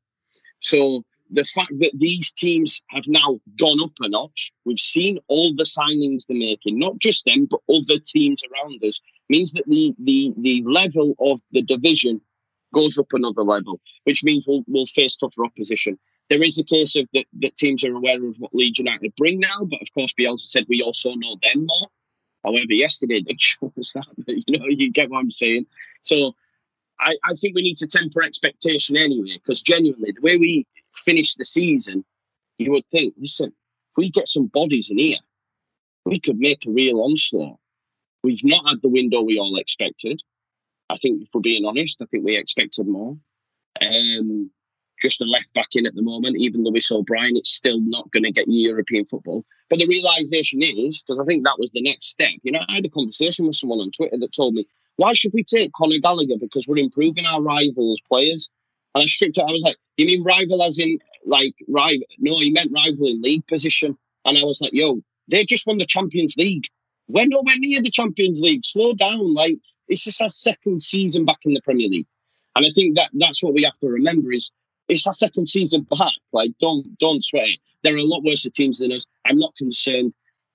So the fact that these teams have now gone up a notch, we've seen all the signings they're making, not just them, but other teams around us, means that the the the level of the division goes up another level, which means we'll we'll face tougher opposition. There is a case of that that teams are aware of what Leeds United bring now, but of course Bielsa said we also know them more. However, yesterday they us that. You know, you get what I'm saying. So I, I think we need to temper expectation anyway, because genuinely, the way we finish the season, you would think, listen, if we get some bodies in here, we could make a real onslaught. We've not had the window we all expected. I think, if we're being honest, I think we expected more. Um, just a left back in at the moment, even though we saw Brian, it's still not going to get you European football. But the realization is, because I think that was the next step, you know, I had a conversation with someone on Twitter that told me, why should we take Conor Gallagher? Because we're improving our rivals' players. And I stripped it. I was like, you mean rival as in like rival? No, he meant rival in league position. And I was like, yo, they just won the Champions League. We're nowhere near the Champions League. Slow down. Like, it's just our second season back in the Premier League. And I think that that's what we have to remember is it's our second season back. Like, don't don't sweat it. There are a lot worse teams than us. I'm not concerned.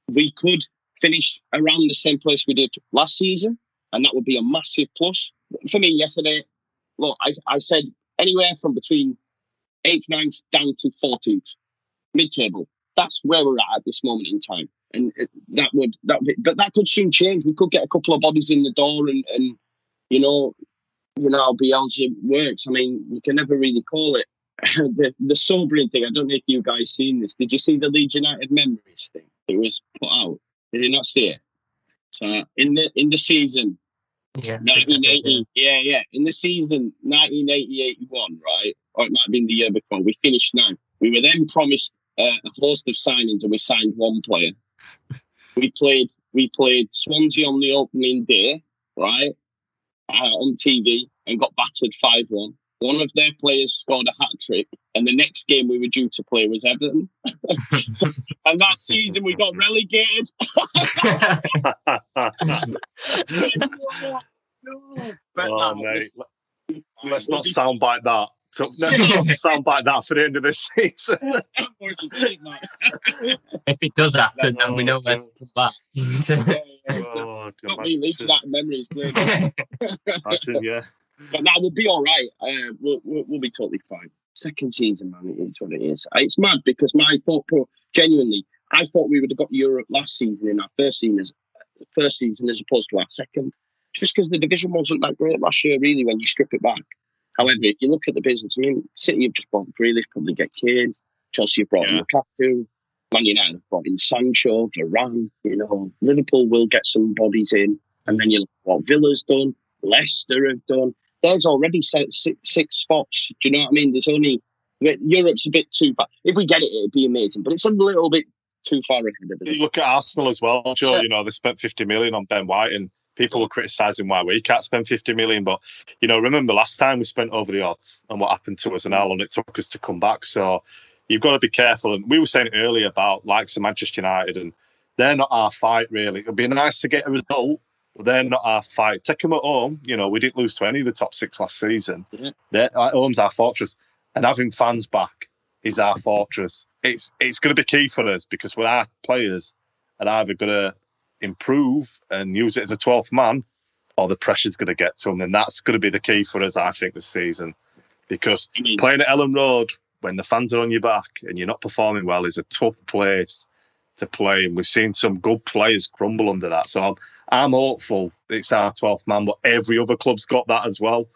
We could finish around the same place we did last season, and that would be a massive plus. For me, yesterday, look, I, I said anywhere from between eighth, ninth, down to 14th, mid-table. That's where we're at at this moment in time, and that would that would be, but that could soon change. We could get a couple of bodies in the door, and and you know you know, Bielsa works. I mean, you can never really call it. the, the sobering thing, I don't know if you guys seen this. Did you see the Leeds United memories thing? It was put out. Did you not see it? So in the in the season, yeah, 1980, yeah, yeah, in the season 1980-81, right? Or it might have been the year before. We finished now. We were then promised uh, a host of signings, and we signed one player. we played we played Swansea on the opening day, right? Uh, on TV and got battered 5 1. One of their players scored a hat trick, and the next game we were due to play was Everton. and that season we got relegated. But oh, mate. Let's not soundbite that. So, let's sound like that for the end of this season. if it does happen, then we know where to come back. oh, not me, least that memory is yeah. But that will be all right. Uh, we'll, we'll, we'll, be totally fine. Second season, man, it's what it is. Uh, it's mad because my thought, pro, genuinely, I thought we would have got Europe last season in our first season as first season as opposed to our second, just because the division wasn't that great last year, really, when you strip it back. However, if you look at the business, I mean, City have just bought Grealish, probably get Kane. Chelsea have brought yeah. in Lukaku. Man United have brought in Sancho, Varane. You know, Liverpool will get some bodies in. And then you look at what Villa's done, Leicester have done. There's already six, six spots. Do you know what I mean? There's only Europe's a bit too far. If we get it, it'd be amazing. But it's a little bit too far ahead of it. You look at Arsenal as well, Joe. Yeah. You know, they spent 50 million on Ben White and people were criticising why we can't spend 50 million. But, you know, remember last time we spent over the odds and what happened to us and how long it took us to come back. So you've got to be careful. And we were saying earlier about likes of Manchester United, and they're not our fight, really. It'd be nice to get a result, but they're not our fight. Take them at home. You know, we didn't lose to any of the top six last season. Yeah. They're, home's our fortress. And having fans back is our fortress. It's it's going to be key for us because when our players are either going to improve and use it as a 12th man, or the pressure's going to get to him. and that's going to be the key for us, I think, this season. Because playing at Elland Road when the fans are on your back and you're not performing well is a tough place to play, and we've seen some good players crumble under that. So I'm, I'm hopeful it's our 12th man, but every other club's got that as well,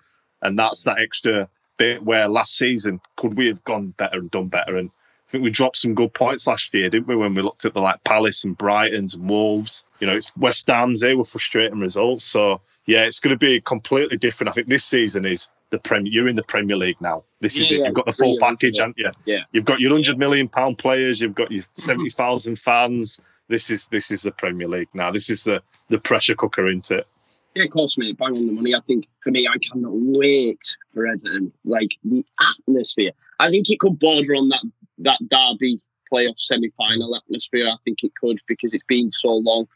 and that's that extra bit where last season could we have gone better and done better and I think we dropped some good points last year, didn't we? When we looked at the like Palace and Brighton's and Wolves, you know, it's West Ham's. They were frustrating results. So yeah, it's going to be completely different. I think this season is the Premier. You're in the Premier League now. This is it. yeah, You've got the full package, haven't you? Yeah. You've got your hundred million pound players. You've got your seventy thousand fans. This is this is the Premier League now. This is the the pressure cooker, isn't it? Yeah, of course, mate. Bang on the money. I think for me, I cannot wait for Everton. Like the atmosphere. I think it could border on that that derby playoff semi-final atmosphere. I think it could because it's been so long.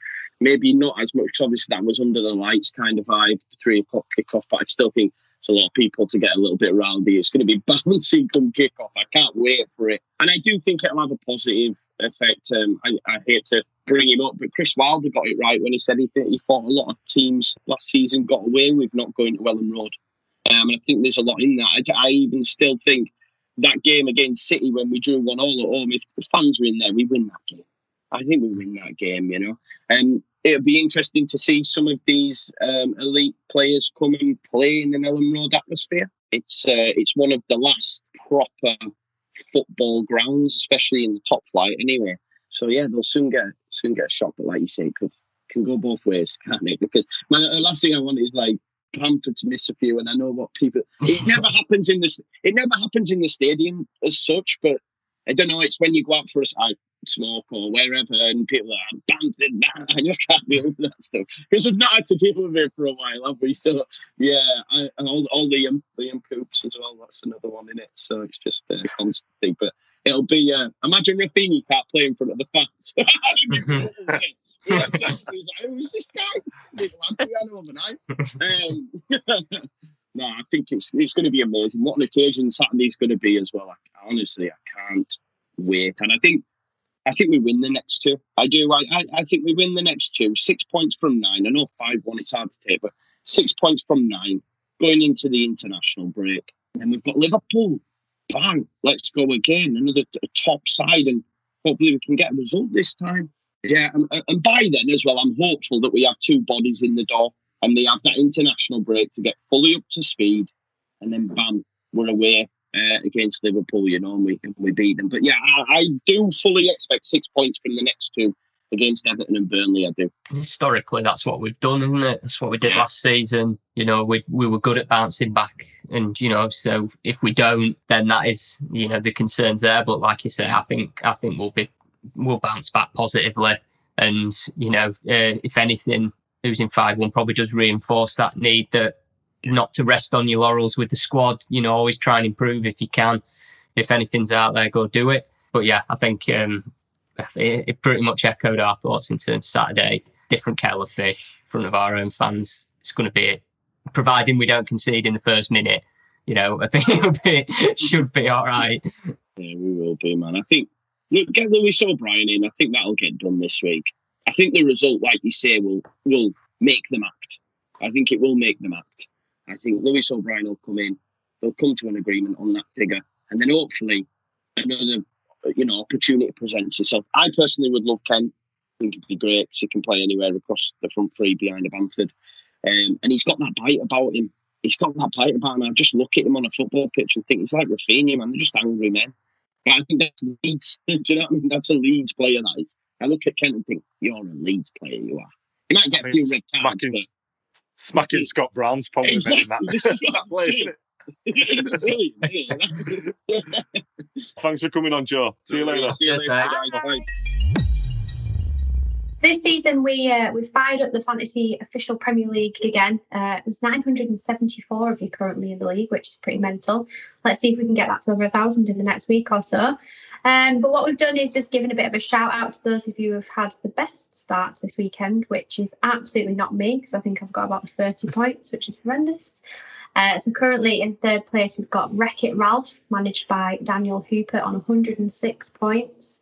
Maybe not as much. Obviously, that was under the lights kind of vibe, three o'clock kickoff. But I still think it's a lot of people to get a little bit rowdy. It's going to be bouncing come kickoff. I can't wait for it, and I do think it'll have a positive effect. Um, I, I hate to bring him up, but Chris Wilder got it right when he said he, th- he thought a lot of teams last season got away with not going to Elland Road. Um, and I think there's a lot in that. I, I even still think that game against City when we drew one all at home, if the fans were in there, we win that game. I think we win that game, you know. And it'll be interesting to see some of these um, elite players come and play in an Elland Road atmosphere. It's uh, it's one of the last proper football grounds, especially in the top flight, anyway. So yeah, they'll soon get soon get a shot. But like you say, it could can go both ways, can't it? Because my the last thing I want is like Bamford to miss a few, and I know what people. It never happens in this. It never happens in the stadium as such, but I don't know. It's when you go out for a I smoke or wherever, and people are Bamford. Nah, I just can't deal with that stuff because we've not had to deal with it for a while, have we? So yeah, I, and all, the all Liam, Liam Coops as well. That's another one in it. So it's just uh, a constant thing. But it'll be. Uh, imagine Rafinha can't play in front of the fans. It'd be brutal, wouldn't it? Yeah, exactly. He's like, Who's this guy? Big lad, piano overnight. Um, no, I think it's it's going to be amazing. What an occasion Saturday's going to be as well. I, honestly, I can't wait. And I think I think we win the next two. I do. I, I, I think we win the next two. Six points from nine. I know five one. It's hard to take, but six points from nine going into the international break. And we've got Liverpool. Bang! Let's go again. Another t- top side, and hopefully we can get a result this time. Yeah, and, and by then as well, I'm hopeful that we have two bodies in the door and they have that international break to get fully up to speed, and then bam, we're away uh, against Liverpool, you know, and we and we beat them. But yeah, I, I do fully expect six points from the next two against Everton and Burnley. I do. historically that's what we've done isn't it? That's what we did last season. You know we we were good at bouncing back and you know so if we don't then that is you know the concerns there. But like you say i think i think we'll be we'll bounce back positively. And you know uh, if anything losing 5-1 probably does reinforce that need that not to rest on your laurels with the squad. You know always try and improve if you can. If anything's out there go do it. But yeah i think um it, it pretty much echoed our thoughts in terms of Saturday. Different kettle of fish front of our own fans. It's going to be. Providing we don't concede in the first minute, you know, I think be, it should be all right. Yeah, we will be, man. I think look, get Lewis O'Brien in. I think that'll get done this week. I think the result, like you say, will will make them act. I think it will make them act. I think Lewis O'Brien will come in. They'll come to an agreement on that figure, and then hopefully another you know opportunity presents itself. I personally would love Kent. I think it'd be great because he can play anywhere across the front three behind a Bamford, um, and he's got that bite about him. He's got that bite about him. I just look at him on a football pitch and think he's like Rafinha, man. They're just angry men. But I think that's Leeds. Do you know what I mean? That's a Leeds player. That is. I look at Kent and think you're a Leeds player. You are. You might get a few red cards, smacking, but smacking Scott Brown's probably Exactly, better than this that. is what I'm Play, saying. innit? it's brilliant. isn't it? Thanks for coming on, Joe. See you later. See you later. Bye. This season, we uh, we fired up the fantasy official Premier League again. Uh, there's 974 of you currently in the league, which is pretty mental. Let's see if we can get that to over a thousand in the next week or so. Um, but what we've done is just given a bit of a shout out to those of you who have had the best starts this weekend, which is absolutely not me because I think I've got about 30 points, which is horrendous. Uh, so currently in third place, we've got Wreck It Ralph, managed by Daniel Hooper on 106 points.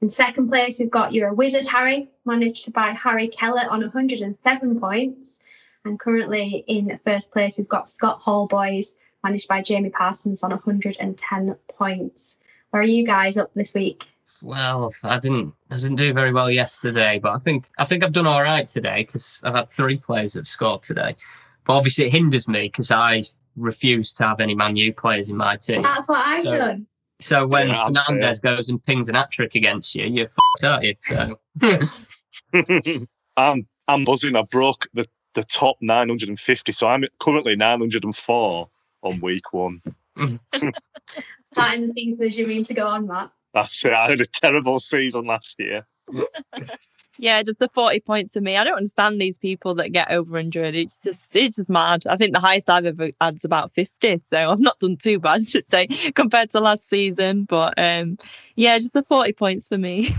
In second place, we've got You're a Wizard Harry, managed by Harry Keller on 107 points. And currently in first place, we've got Scott Hall Boys, managed by Jamie Parsons on 110 points. Where are you guys up this week? Well, I didn't I didn't do very well yesterday, but I think I think I've done all right today because I've had three players that have scored today. But obviously it hinders me because I refuse to have any Man U players in my team. That's what I've So- done. So when Yeah, I'm. Fernandes goes and pings an hat trick against you, you're fucked, aren't you? So I'm I'm buzzing. I broke the, the top 950, so I'm currently 904 on week one. Starting the season as you mean to go on, Matt. That's it. I had a terrible season last year. Yeah, just the 40 points for me. I don't understand these people that get over 100. It's just it's just mad. I think the highest I've ever had is about 50, so I've not done too bad to say compared to last season. But um, yeah, just the 40 points for me.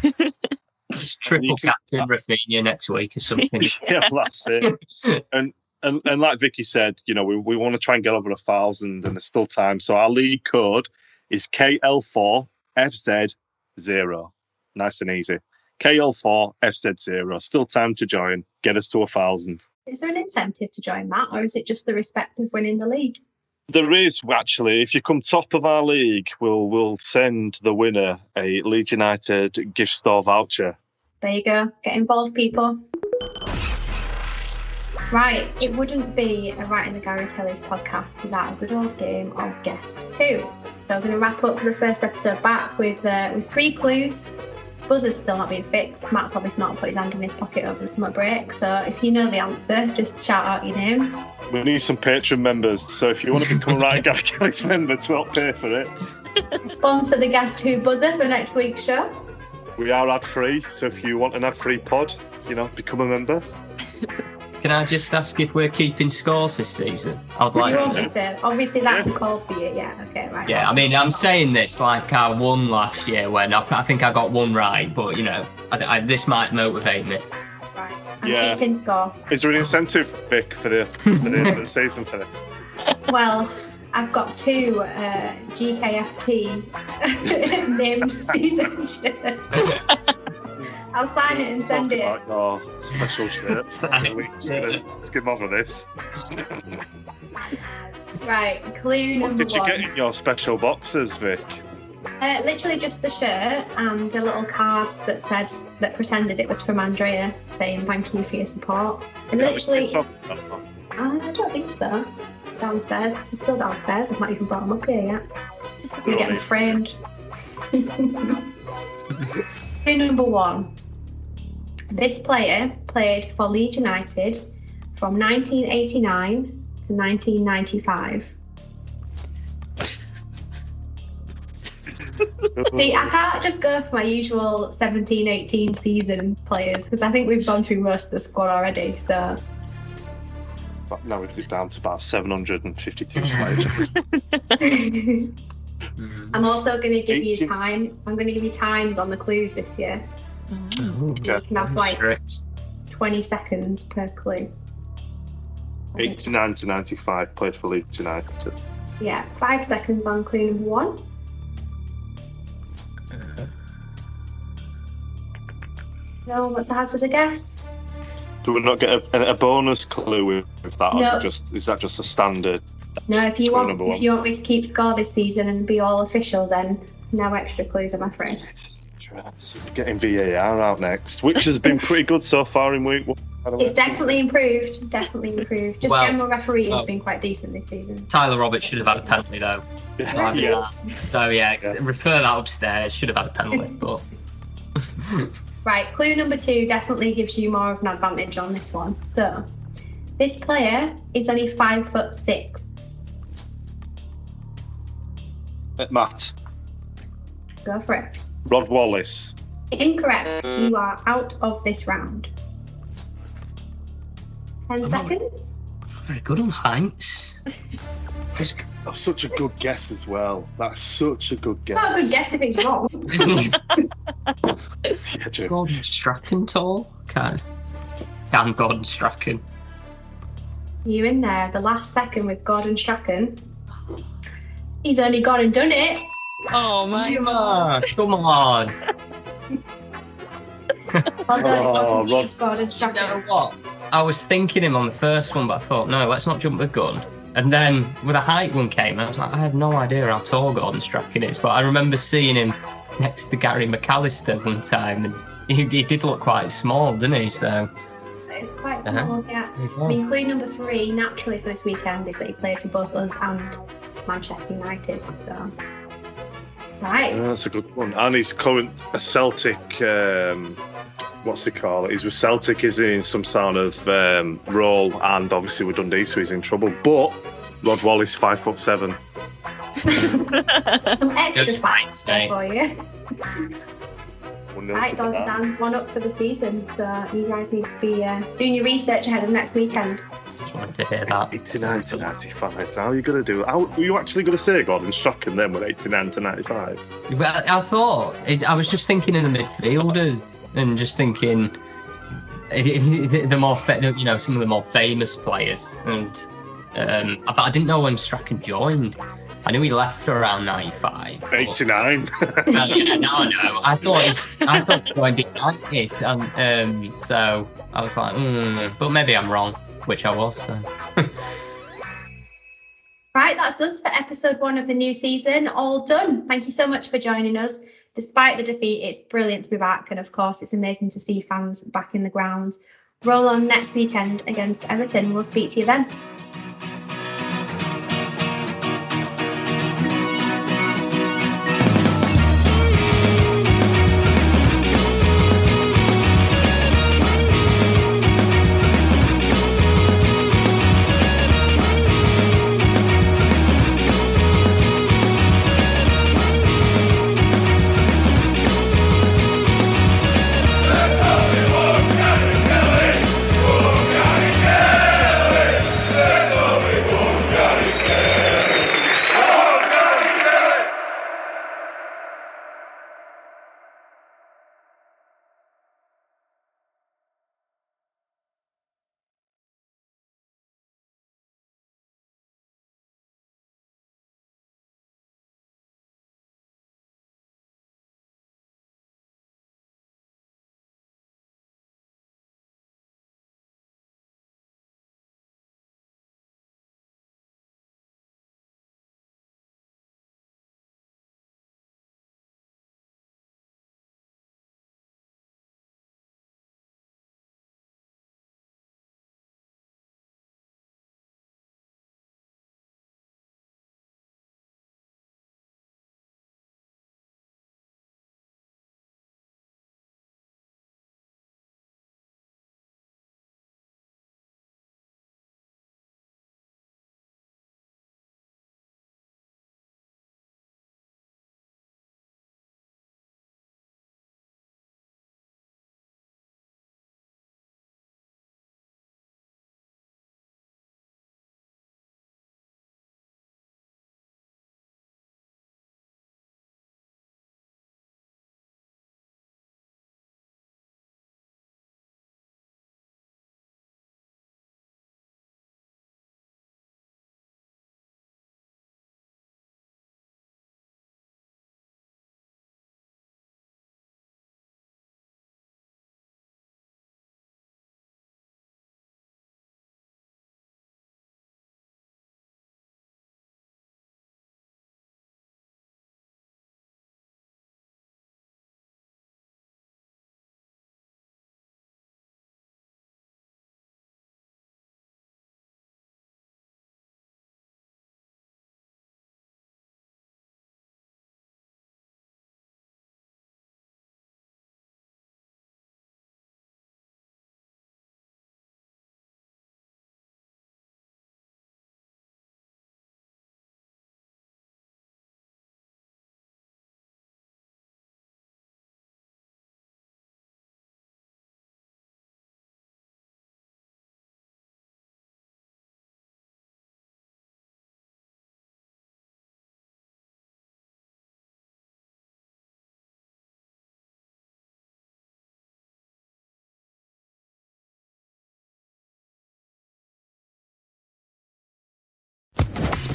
just triple captain Rafinha next week or something. yeah, that's it. And, and and like Vicky said, you know, we, we want to try and get over a thousand, and there's still time. So our league code is KL4FZ0. Nice and easy. KL4FZ0. Still time to join. Get us to a thousand. Is there an incentive to join Matt, or is it just the respect of winning the league? There is actually. If you come top of our league, we'll we'll send the winner a Leeds United gift store voucher. There you go. Get involved, people. Right, it wouldn't be a Right in the Gary Kelly's podcast without a good old game of Guess Who. So I'm going to wrap up the first episode back with uh, with three clues. Buzzer's still not being fixed. Matt's obviously not put his hand in his pocket over the summer break. So if you know the answer, just shout out your names. We need some Patreon members. So if you want to become a Right Guy Kelly's member to help pay for it, Sponsor the Guess Who buzzer for next week's show. we are ad free. So if you want an ad free pod, you know, become a member. Can I just ask if we're keeping scores this season? I'd like to. to? Obviously, that's a call for you. Yeah. Okay. Right. Yeah, I mean, I'm saying this like I won last year when I, I think I got one right, but you know, I, I, this might motivate me. I'm Yeah. keeping score. Is there an incentive, Vic, for the for the, for the season for this? Well, I've got two uh, GKFT named season shirts. I'll sign it and send it. Like, oh, special shirt. We're just gonna skim over this. Right, clue What number did you one. get in your special boxes, Vic? Uh, literally just the shirt and a little card that said that pretended it was from Andrea, saying thank you for your support. And literally, I don't think so. Downstairs, it's still downstairs. I've not even brought them up here yet. I'm gonna get them framed. Clue number one. This player played for Leeds United from 1989 to 1995. See, I can't just go for my usual 17 18 season players because I think we've gone through most of the squad already. So, now it's down to about 752 players. Mm-hmm. I'm also going to give you time. I'm going to give you times on the clues this year. Mm-hmm. You can have like Strict. 20 seconds per clue. 89 to 95 played for Leeds United. Yeah, five seconds on clue number one. Uh. No one wants to hazard a guess. Do we not get a, a bonus clue with, with that? No. is, it just, is that just a standard? No, if you want, if one. you want me to keep score this season and be all official, then no extra clues, I'm afraid. Getting VAR out next, which has been pretty good so far in week one. by the way. It's definitely improved. Definitely improved. Just Well, general refereeing has well- been quite decent this season. Tyler Roberts should have had a penalty though. Yeah. Yeah. So yeah, refer that upstairs. Should have had a penalty, but Right, clue number two definitely gives you more of an advantage on this one. So, this player is only five foot six. Uh, Matt, Go for it. Rod Wallace, Incorrect. You are out of this round. Ten seconds. very good on heights. That's such a good guess as well. That's such a good guess. Not a good guess if it's wrong. Yeah, Jim. Gordon Strachan tall, kind of. Gordon Strachan. You in there, the last second with Gordon Strachan. He's only gone and done it. Oh my Come on, come on. Well done, Oh, it was indeed Gordon Strachan. You know what? I was thinking him on the first one, but I thought, no, let's not jump the gun. And then with the height one came, I was like, I have no idea how tall Gordon Strachan is, but I remember seeing him next to Gary McAllister one time, and he, he did look quite small, didn't he? So It's quite Uh-huh. small, yeah. There. I mean, clue number three, naturally for this weekend, is that he played for both us and Manchester United. So, right. Yeah, that's a good one. And he's current a Celtic. Um, what's he call it? He's with Celtic, is he in some sort of um, role? And obviously with Dundee, so he's in trouble. But Rod Wallace, five foot seven. Some extra Good facts there for you. One Right, Don Dan's one up for the season, so you guys need to be uh, doing your research ahead of next weekend. Just wanted to hear that. 89 to 95. How are you going to do it? How, were you actually going to say Gordon Strachan then with 89 to 95? Well, I thought it, I was just thinking in the midfielders and just thinking the the more fa- you know some of the more famous players and um, but I didn't know when Strachan joined. I knew he left around '95. but- 89. Uh, no, no. I thought he's, I thought he joined in '90s, and um, so I was like, mm, but maybe I'm wrong, which I was. So. Right, that's us for episode one of the new season. All done. Thank you so much for joining us. Despite the defeat, it's brilliant to be back, and of course, it's amazing to see fans back in the grounds. Roll on next weekend against Everton. We'll speak to you then.